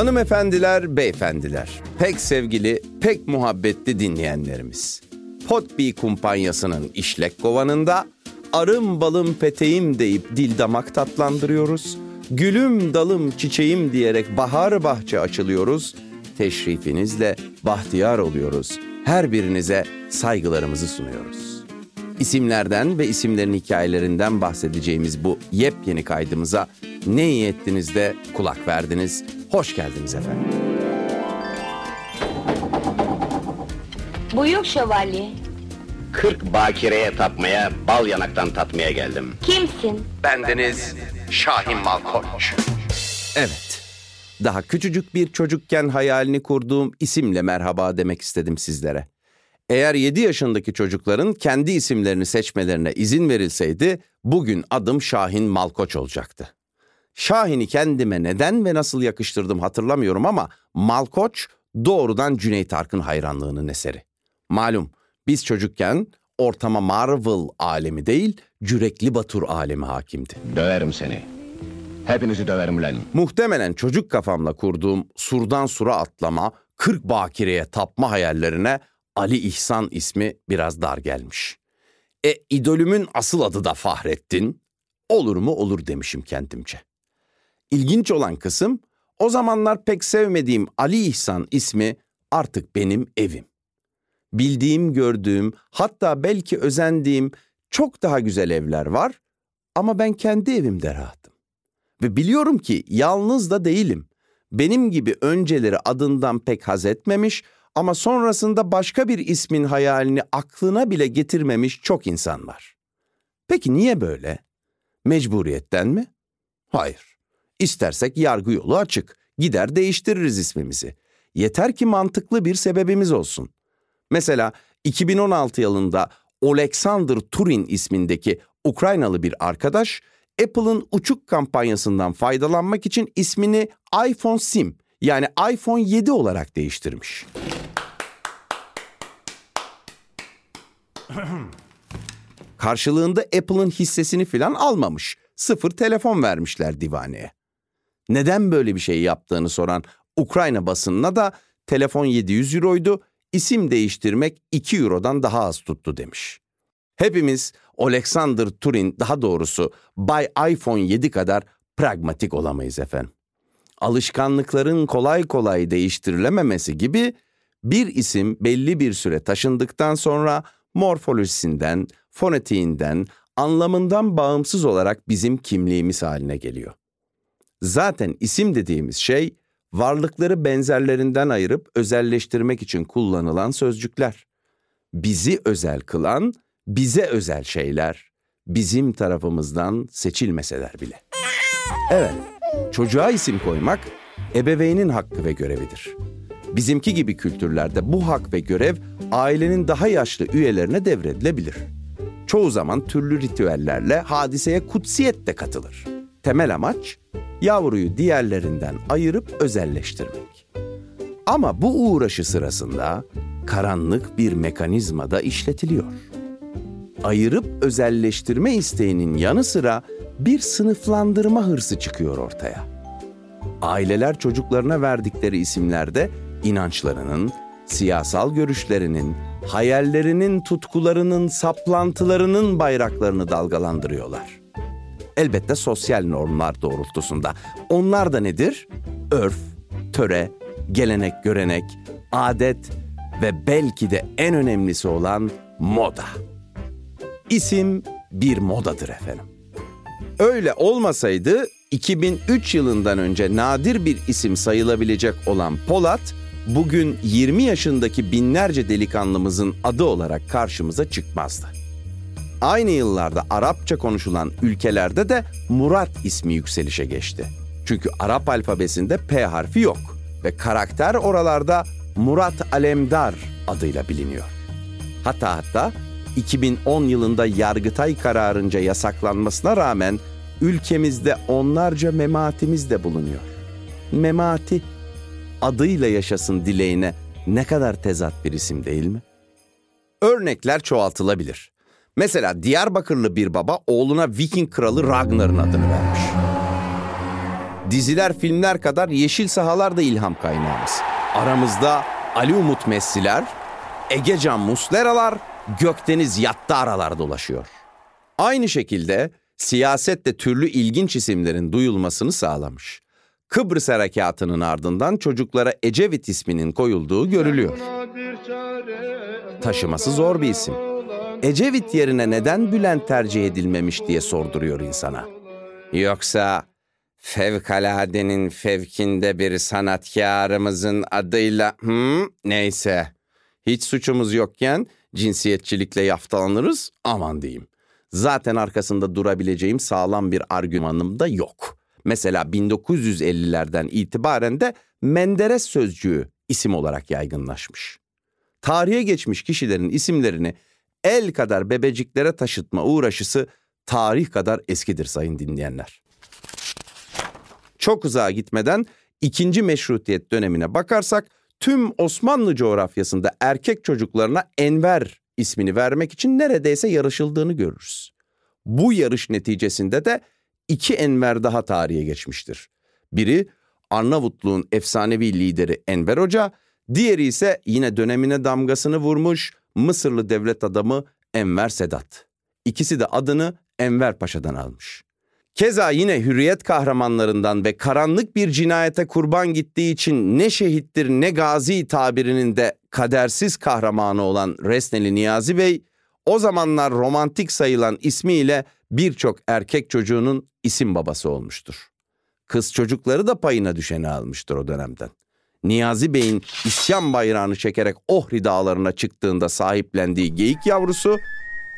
Hanımefendiler, beyefendiler, pek sevgili, pek muhabbetli dinleyenlerimiz. Potbi kumpanyasının işlek kovanında arım balım peteğim deyip dil damak tatlandırıyoruz. Gülüm dalım çiçeğim diyerek bahar bahçe açılıyoruz. Teşrifinizle bahtiyar oluyoruz. Her birinize saygılarımızı sunuyoruz. İsimlerden ve isimlerin hikayelerinden bahsedeceğimiz bu yepyeni kaydımıza ne iyi ettiniz de kulak verdiniz. Hoş geldiniz efendim. Buyur şövalye. 40 bakireye tapmaya, bal yanaktan tatmaya geldim. Kimsin? Bendeniz Şahin Malkoç. Evet. Daha küçücük bir çocukken hayalini kurduğum isimle merhaba demek istedim sizlere. Eğer 7 yaşındaki çocukların kendi isimlerini seçmelerine izin verilseydi bugün adım Şahin Malkoç olacaktı. Şahin'i kendime neden ve nasıl yakıştırdım hatırlamıyorum ama Malkoç doğrudan Cüneyt Arkın hayranlığının eseri. Malum biz çocukken ortama Marvel alemi değil, Cürekli Batur alemi hakimdi. Döverim seni. Hepinizi döverim lan. Muhtemelen çocuk kafamla kurduğum surdan sura atlama, 40 bakireye tapma hayallerine Ali İhsan ismi biraz dar gelmiş. E idolümün asıl adı da Fahrettin. Olur mu olur demişim kendimce. İlginç olan kısım o zamanlar pek sevmediğim Ali İhsan ismi artık benim evim. Bildiğim, gördüğüm, hatta belki özendiğim çok daha güzel evler var ama ben kendi evimde rahatım. Ve biliyorum ki yalnız da değilim. Benim gibi önceleri adından pek haz etmemiş ama sonrasında başka bir ismin hayalini aklına bile getirmemiş çok insan var. Peki niye böyle? Mecburiyetten mi? Hayır. İstersek yargı yolu açık. Gider değiştiririz ismimizi. Yeter ki mantıklı bir sebebimiz olsun. Mesela 2016 yılında Oleksandr Turin ismindeki Ukraynalı bir arkadaş Apple'ın uçuk kampanyasından faydalanmak için ismini iPhone Sim yani iPhone 7 olarak değiştirmiş. Karşılığında Apple'ın hissesini filan almamış. Sıfır telefon vermişler divaneye. Neden böyle bir şey yaptığını soran Ukrayna basınına da telefon 700 euroydu, isim değiştirmek 2 eurodan daha az tuttu demiş. Hepimiz Alexander Turin daha doğrusu Bay iPhone 7 kadar pragmatik olamayız efendim. Alışkanlıkların kolay kolay değiştirilememesi gibi bir isim belli bir süre taşındıktan sonra morfolojisinden, fonetiğinden, anlamından bağımsız olarak bizim kimliğimiz haline geliyor. Zaten isim dediğimiz şey varlıkları benzerlerinden ayırıp özelleştirmek için kullanılan sözcükler. Bizi özel kılan bize özel şeyler bizim tarafımızdan seçilmeseler bile. Evet, çocuğa isim koymak ebeveynin hakkı ve görevidir. Bizimki gibi kültürlerde bu hak ve görev ailenin daha yaşlı üyelerine devredilebilir. Çoğu zaman türlü ritüellerle hadiseye kutsiyet de katılır. Temel amaç yavruyu diğerlerinden ayırıp özelleştirmek. Ama bu uğraşı sırasında karanlık bir mekanizma da işletiliyor. Ayırıp özelleştirme isteğinin yanı sıra bir sınıflandırma hırsı çıkıyor ortaya. Aileler çocuklarına verdikleri isimlerde inançlarının, siyasal görüşlerinin, hayallerinin, tutkularının, saplantılarının bayraklarını dalgalandırıyorlar. Elbette sosyal normlar doğrultusunda. Onlar da nedir? Örf, töre, gelenek görenek, adet ve belki de en önemlisi olan moda. İsim bir modadır efendim. Öyle olmasaydı 2003 yılından önce nadir bir isim sayılabilecek olan Polat, bugün 20 yaşındaki binlerce delikanlımızın adı olarak karşımıza çıkmazdı. Aynı yıllarda Arapça konuşulan ülkelerde de Murat ismi yükselişe geçti. Çünkü Arap alfabesinde P harfi yok ve karakter oralarda Murat Alemdar adıyla biliniyor. Hatta hatta 2010 yılında Yargıtay kararınca yasaklanmasına rağmen ülkemizde onlarca mematimiz de bulunuyor. Memati adıyla yaşasın dileğine ne kadar tezat bir isim değil mi? Örnekler çoğaltılabilir. Mesela Diyarbakırlı bir baba oğluna Viking kralı Ragnar'ın adını vermiş. Diziler, filmler kadar yeşil sahalar da ilham kaynağımız. Aramızda Ali Umut Messiler, Egecan Musleralar, Gökdeniz Yattaralar dolaşıyor. Aynı şekilde siyasette türlü ilginç isimlerin duyulmasını sağlamış. Kıbrıs Harekatı'nın ardından çocuklara Ecevit isminin koyulduğu görülüyor. Taşıması zor bir isim. Ecevit yerine neden Bülent tercih edilmemiş diye sorduruyor insana. Yoksa fevkaladenin fevkinde bir sanatkarımızın adıyla hmm, neyse hiç suçumuz yokken cinsiyetçilikle yaftalanırız aman diyeyim. Zaten arkasında durabileceğim sağlam bir argümanım da yok. Mesela 1950'lerden itibaren de Menderes sözcüğü isim olarak yaygınlaşmış. Tarihe geçmiş kişilerin isimlerini el kadar bebeciklere taşıtma uğraşısı tarih kadar eskidir sayın dinleyenler. Çok uzağa gitmeden ikinci meşrutiyet dönemine bakarsak tüm Osmanlı coğrafyasında erkek çocuklarına Enver ismini vermek için neredeyse yarışıldığını görürüz. Bu yarış neticesinde de iki Enver daha tarihe geçmiştir. Biri Arnavutluğun efsanevi lideri Enver Hoca, diğeri ise yine dönemine damgasını vurmuş Mısırlı devlet adamı Enver Sedat. İkisi de adını Enver Paşa'dan almış. Keza yine hürriyet kahramanlarından ve karanlık bir cinayete kurban gittiği için ne şehittir ne gazi tabirinin de kadersiz kahramanı olan Resneli Niyazi Bey, o zamanlar romantik sayılan ismiyle birçok erkek çocuğunun isim babası olmuştur. Kız çocukları da payına düşeni almıştır o dönemden. Niyazi Bey'in isyan bayrağını çekerek Ohri dağlarına çıktığında sahiplendiği geyik yavrusu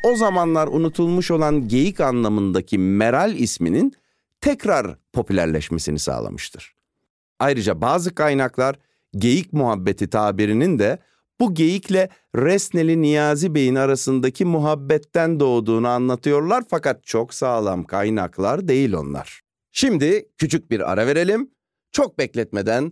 o zamanlar unutulmuş olan geyik anlamındaki Meral isminin tekrar popülerleşmesini sağlamıştır. Ayrıca bazı kaynaklar geyik muhabbeti tabirinin de bu geyikle Resneli Niyazi Bey'in arasındaki muhabbetten doğduğunu anlatıyorlar fakat çok sağlam kaynaklar değil onlar. Şimdi küçük bir ara verelim. Çok bekletmeden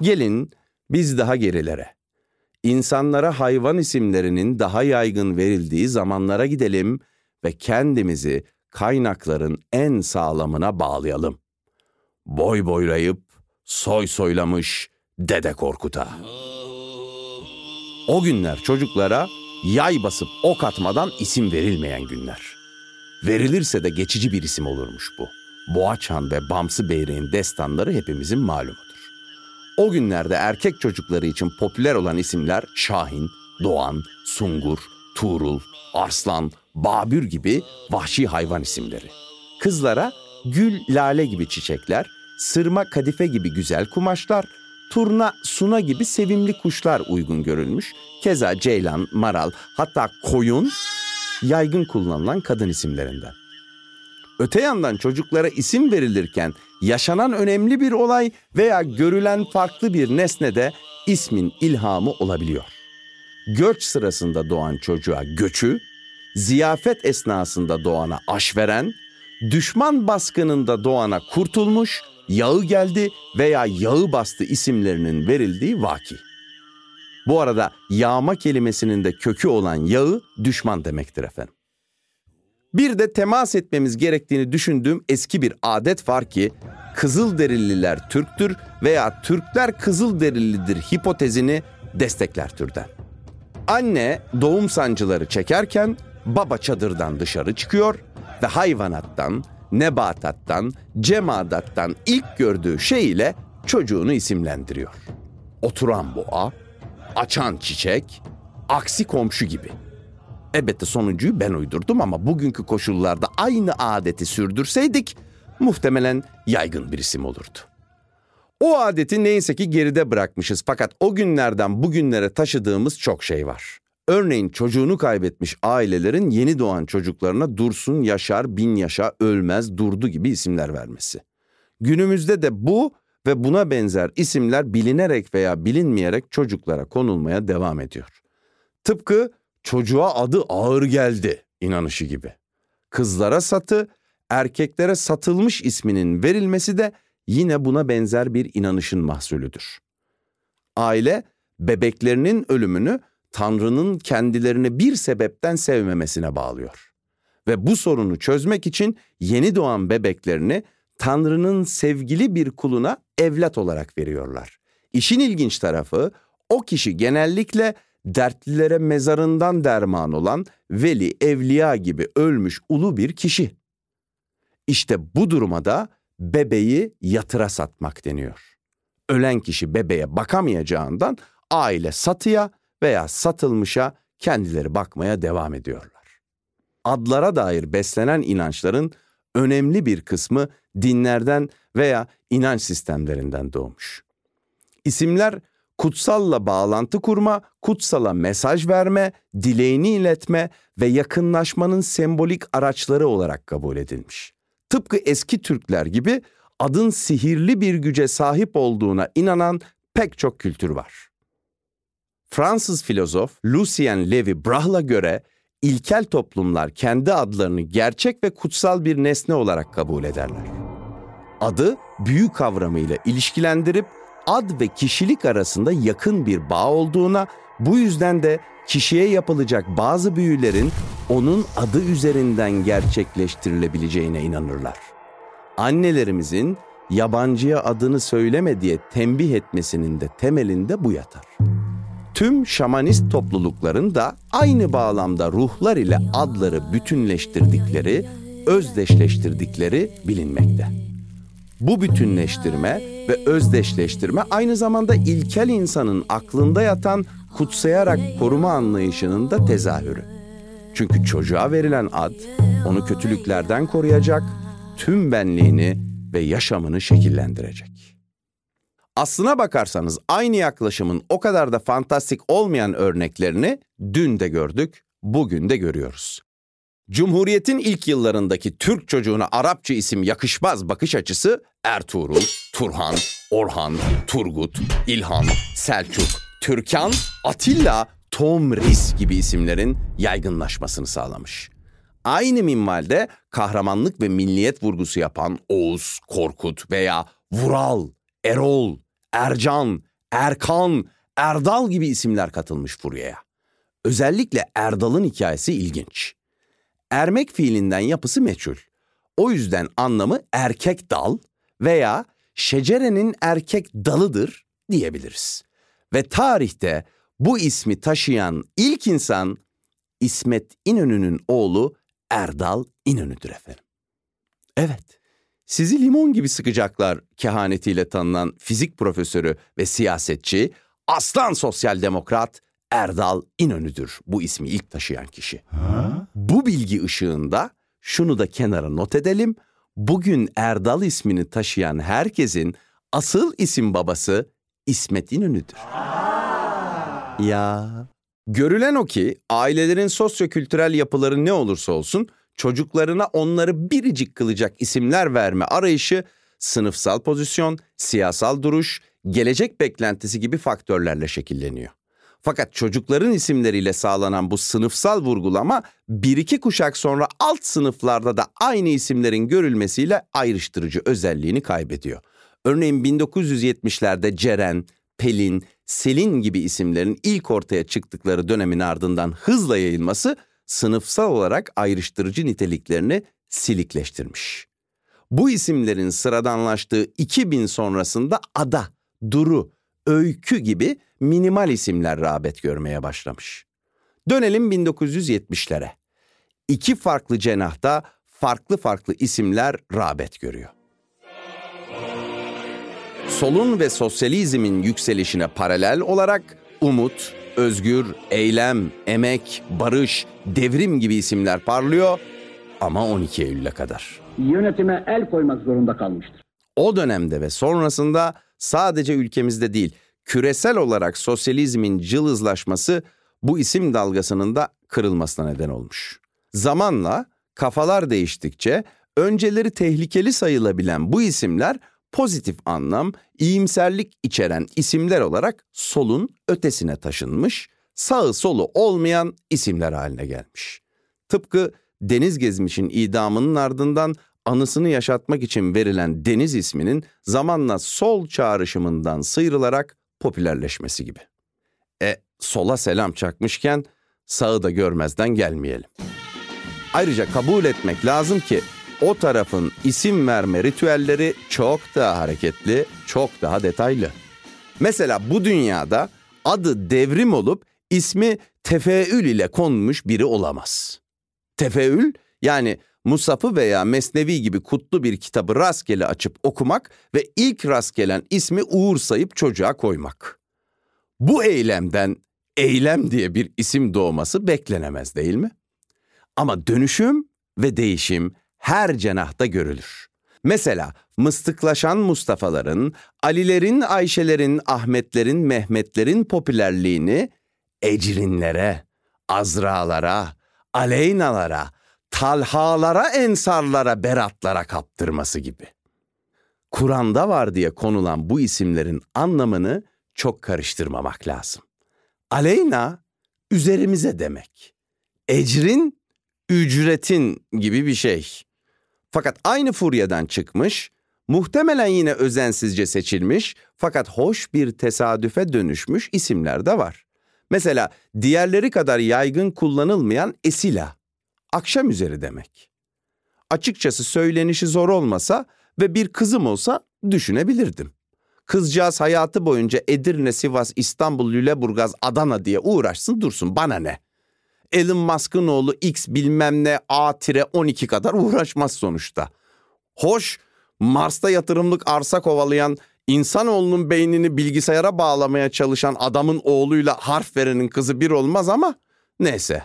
Gelin biz daha gerilere. İnsanlara hayvan isimlerinin daha yaygın verildiği zamanlara gidelim ve kendimizi kaynakların en sağlamına bağlayalım. Boy boylayıp soy soylamış Dede Korkut'a. O günler çocuklara yay basıp ok atmadan isim verilmeyen günler. Verilirse de geçici bir isim olurmuş bu. Boğaçhan ve Bamsı Beyrek'in destanları hepimizin malumudur. O günlerde erkek çocukları için popüler olan isimler Şahin, Doğan, Sungur, Tuğrul, Arslan, Babür gibi vahşi hayvan isimleri. Kızlara Gül, Lale gibi çiçekler, sırma kadife gibi güzel kumaşlar, turna, suna gibi sevimli kuşlar uygun görülmüş. Keza ceylan, maral, hatta koyun yaygın kullanılan kadın isimlerinden. Öte yandan çocuklara isim verilirken yaşanan önemli bir olay veya görülen farklı bir nesne de ismin ilhamı olabiliyor. Göç sırasında doğan çocuğa göçü, ziyafet esnasında doğana aş veren, düşman baskınında doğana kurtulmuş, yağı geldi veya yağı bastı isimlerinin verildiği vaki. Bu arada yağma kelimesinin de kökü olan yağı düşman demektir efendim. Bir de temas etmemiz gerektiğini düşündüğüm eski bir adet var ki Kızılderililer Türktür veya Türkler Kızılderilidir hipotezini destekler türden. Anne doğum sancıları çekerken baba çadırdan dışarı çıkıyor ve hayvanattan, nebatattan, cemadattan ilk gördüğü şey ile çocuğunu isimlendiriyor. Oturan boğa, açan çiçek, aksi komşu gibi. Elbette sonuncuyu ben uydurdum ama bugünkü koşullarda aynı adeti sürdürseydik muhtemelen yaygın bir isim olurdu. O adeti neyse ki geride bırakmışız fakat o günlerden bugünlere taşıdığımız çok şey var. Örneğin çocuğunu kaybetmiş ailelerin yeni doğan çocuklarına Dursun, Yaşar, Bin Yaşa, Ölmez, Durdu gibi isimler vermesi. Günümüzde de bu ve buna benzer isimler bilinerek veya bilinmeyerek çocuklara konulmaya devam ediyor. Tıpkı çocuğa adı ağır geldi inanışı gibi. Kızlara satı, erkeklere satılmış isminin verilmesi de yine buna benzer bir inanışın mahsulüdür. Aile bebeklerinin ölümünü Tanrı'nın kendilerini bir sebepten sevmemesine bağlıyor. Ve bu sorunu çözmek için yeni doğan bebeklerini Tanrı'nın sevgili bir kuluna evlat olarak veriyorlar. İşin ilginç tarafı o kişi genellikle dertlilere mezarından derman olan veli, evliya gibi ölmüş ulu bir kişi. İşte bu duruma da bebeği yatıra satmak deniyor. Ölen kişi bebeğe bakamayacağından aile satıya veya satılmışa kendileri bakmaya devam ediyorlar. Adlara dair beslenen inançların önemli bir kısmı dinlerden veya inanç sistemlerinden doğmuş. İsimler kutsalla bağlantı kurma, kutsala mesaj verme, dileğini iletme ve yakınlaşmanın sembolik araçları olarak kabul edilmiş. Tıpkı eski Türkler gibi adın sihirli bir güce sahip olduğuna inanan pek çok kültür var. Fransız filozof Lucien Levy Brah'la göre ilkel toplumlar kendi adlarını gerçek ve kutsal bir nesne olarak kabul ederler. Adı büyü kavramıyla ilişkilendirip ad ve kişilik arasında yakın bir bağ olduğuna, bu yüzden de kişiye yapılacak bazı büyülerin onun adı üzerinden gerçekleştirilebileceğine inanırlar. Annelerimizin yabancıya adını söyleme diye tembih etmesinin de temelinde bu yatar. Tüm şamanist toplulukların da aynı bağlamda ruhlar ile adları bütünleştirdikleri, özdeşleştirdikleri bilinmekte. Bu bütünleştirme ve özdeşleştirme aynı zamanda ilkel insanın aklında yatan kutsayarak koruma anlayışının da tezahürü. Çünkü çocuğa verilen ad onu kötülüklerden koruyacak, tüm benliğini ve yaşamını şekillendirecek. Aslına bakarsanız aynı yaklaşımın o kadar da fantastik olmayan örneklerini dün de gördük, bugün de görüyoruz. Cumhuriyetin ilk yıllarındaki Türk çocuğuna Arapça isim yakışmaz bakış açısı Ertuğrul, Turhan, Orhan, Turgut, İlhan, Selçuk, Türkan, Atilla, Tomris gibi isimlerin yaygınlaşmasını sağlamış. Aynı minvalde kahramanlık ve milliyet vurgusu yapan Oğuz, Korkut veya Vural, Erol, Ercan, Erkan, Erdal gibi isimler katılmış furyaya. Özellikle Erdal'ın hikayesi ilginç. Ermek fiilinden yapısı meçhul. O yüzden anlamı erkek dal veya şecerenin erkek dalıdır diyebiliriz. Ve tarihte bu ismi taşıyan ilk insan İsmet İnönü'nün oğlu Erdal İnönü'dür efendim. Evet, sizi limon gibi sıkacaklar kehanetiyle tanınan fizik profesörü ve siyasetçi, aslan sosyal demokrat Erdal İnönü'dür bu ismi ilk taşıyan kişi. Ha? Bu bilgi ışığında şunu da kenara not edelim. bugün Erdal ismini taşıyan herkesin asıl isim babası İsmet İnönü'dür. Ya. Görülen o ki ailelerin sosyokültürel yapıları ne olursa olsun çocuklarına onları biricik kılacak isimler verme arayışı sınıfsal pozisyon, siyasal duruş, gelecek beklentisi gibi faktörlerle şekilleniyor. Fakat çocukların isimleriyle sağlanan bu sınıfsal vurgulama bir iki kuşak sonra alt sınıflarda da aynı isimlerin görülmesiyle ayrıştırıcı özelliğini kaybediyor. Örneğin 1970'lerde Ceren, Pelin, Selin gibi isimlerin ilk ortaya çıktıkları dönemin ardından hızla yayılması sınıfsal olarak ayrıştırıcı niteliklerini silikleştirmiş. Bu isimlerin sıradanlaştığı 2000 sonrasında ada, duru, öykü gibi minimal isimler rağbet görmeye başlamış. Dönelim 1970'lere. İki farklı cenahta farklı farklı isimler rağbet görüyor. Solun ve sosyalizmin yükselişine paralel olarak umut, özgür, eylem, emek, barış, devrim gibi isimler parlıyor ama 12 Eylül'e kadar. Yönetime el koymak zorunda kalmıştır. O dönemde ve sonrasında sadece ülkemizde değil, küresel olarak sosyalizmin cılızlaşması bu isim dalgasının da kırılmasına neden olmuş. Zamanla kafalar değiştikçe önceleri tehlikeli sayılabilen bu isimler pozitif anlam, iyimserlik içeren isimler olarak solun ötesine taşınmış, sağı solu olmayan isimler haline gelmiş. Tıpkı Deniz Gezmiş'in idamının ardından anısını yaşatmak için verilen Deniz isminin zamanla sol çağrışımından sıyrılarak popülerleşmesi gibi. E sola selam çakmışken sağı da görmezden gelmeyelim. Ayrıca kabul etmek lazım ki o tarafın isim verme ritüelleri çok daha hareketli, çok daha detaylı. Mesela bu dünyada adı devrim olup ismi tefeül ile konmuş biri olamaz. Tefeül yani Musaf'ı veya Mesnevi gibi kutlu bir kitabı rastgele açıp okumak ve ilk rast gelen ismi Uğur sayıp çocuğa koymak. Bu eylemden eylem diye bir isim doğması beklenemez değil mi? Ama dönüşüm ve değişim her cenahta görülür. Mesela mıstıklaşan Mustafa'ların, Alilerin, Ayşelerin, Ahmetlerin, Mehmetlerin popülerliğini ecrinlere, azralara, aleynalara, talhalara, ensarlara, beratlara kaptırması gibi. Kur'an'da var diye konulan bu isimlerin anlamını çok karıştırmamak lazım. Aleyna üzerimize demek. Ecrin ücretin gibi bir şey. Fakat aynı furyadan çıkmış, muhtemelen yine özensizce seçilmiş fakat hoş bir tesadüfe dönüşmüş isimler de var. Mesela diğerleri kadar yaygın kullanılmayan esila, akşam üzeri demek. Açıkçası söylenişi zor olmasa ve bir kızım olsa düşünebilirdim. Kızcağız hayatı boyunca Edirne, Sivas, İstanbul, Lüleburgaz, Adana diye uğraşsın dursun bana ne? Elon Musk'ın oğlu X bilmem ne A-12 kadar uğraşmaz sonuçta. Hoş, Mars'ta yatırımlık arsa kovalayan, insanoğlunun beynini bilgisayara bağlamaya çalışan adamın oğluyla harf verenin kızı bir olmaz ama neyse.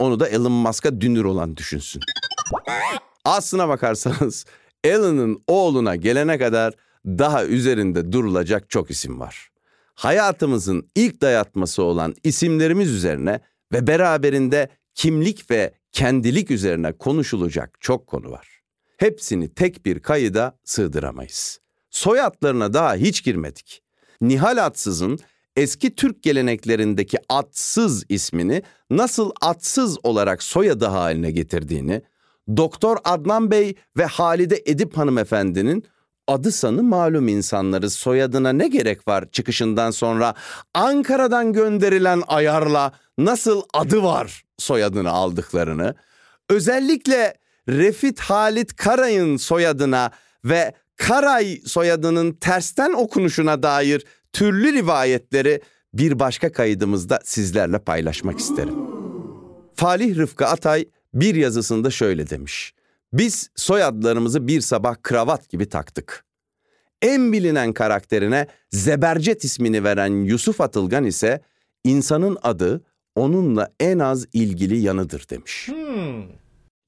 Onu da Elon Musk'a dünür olan düşünsün. Aslına bakarsanız Elon'ın oğluna gelene kadar daha üzerinde durulacak çok isim var. Hayatımızın ilk dayatması olan isimlerimiz üzerine ve beraberinde kimlik ve kendilik üzerine konuşulacak çok konu var. Hepsini tek bir kayıda sığdıramayız. Soyadlarına daha hiç girmedik. Nihal Atsız'ın eski Türk geleneklerindeki atsız ismini nasıl atsız olarak soyadı haline getirdiğini, Doktor Adnan Bey ve Halide Edip hanımefendinin adı sanı malum insanları soyadına ne gerek var çıkışından sonra Ankara'dan gönderilen ayarla nasıl adı var soyadını aldıklarını, özellikle Refit Halit Karay'ın soyadına ve Karay soyadının tersten okunuşuna dair türlü rivayetleri bir başka kaydımızda sizlerle paylaşmak isterim. Falih Rıfkı Atay bir yazısında şöyle demiş. Biz soyadlarımızı bir sabah kravat gibi taktık. En bilinen karakterine Zebercet ismini veren Yusuf Atılgan ise insanın adı onunla en az ilgili yanıdır demiş.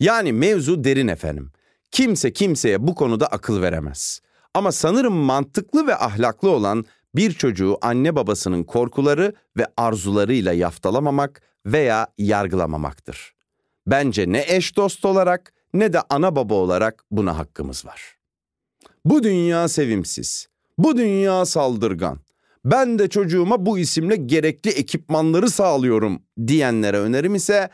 Yani mevzu derin efendim. Kimse kimseye bu konuda akıl veremez. Ama sanırım mantıklı ve ahlaklı olan bir çocuğu anne babasının korkuları ve arzularıyla yaftalamamak veya yargılamamaktır. Bence ne eş dost olarak ne de ana baba olarak buna hakkımız var. Bu dünya sevimsiz. Bu dünya saldırgan. Ben de çocuğuma bu isimle gerekli ekipmanları sağlıyorum diyenlere önerim ise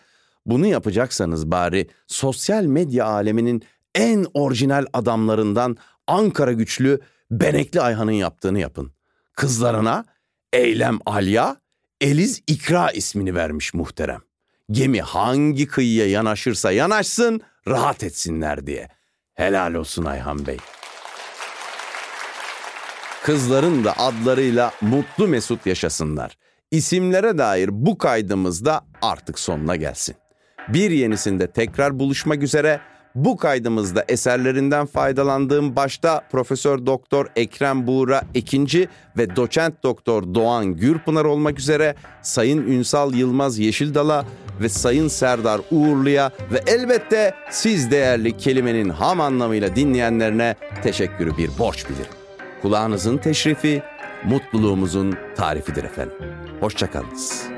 bunu yapacaksanız bari sosyal medya aleminin en orijinal adamlarından Ankara güçlü Benekli Ayhan'ın yaptığını yapın. Kızlarına Eylem Alya, Eliz İkra ismini vermiş muhterem. Gemi hangi kıyıya yanaşırsa yanaşsın rahat etsinler diye. Helal olsun Ayhan Bey. Kızların da adlarıyla mutlu mesut yaşasınlar. İsimlere dair bu kaydımız da artık sonuna gelsin. Bir yenisinde tekrar buluşmak üzere. Bu kaydımızda eserlerinden faydalandığım başta Profesör Doktor Ekrem Buğra ikinci ve Doçent Doktor Doğan Gürpınar olmak üzere Sayın Ünsal Yılmaz Yeşildal'a ve Sayın Serdar Uğurlu'ya ve elbette siz değerli kelimenin ham anlamıyla dinleyenlerine teşekkürü bir borç bilirim. Kulağınızın teşrifi, mutluluğumuzun tarifidir efendim. Hoşçakalınız.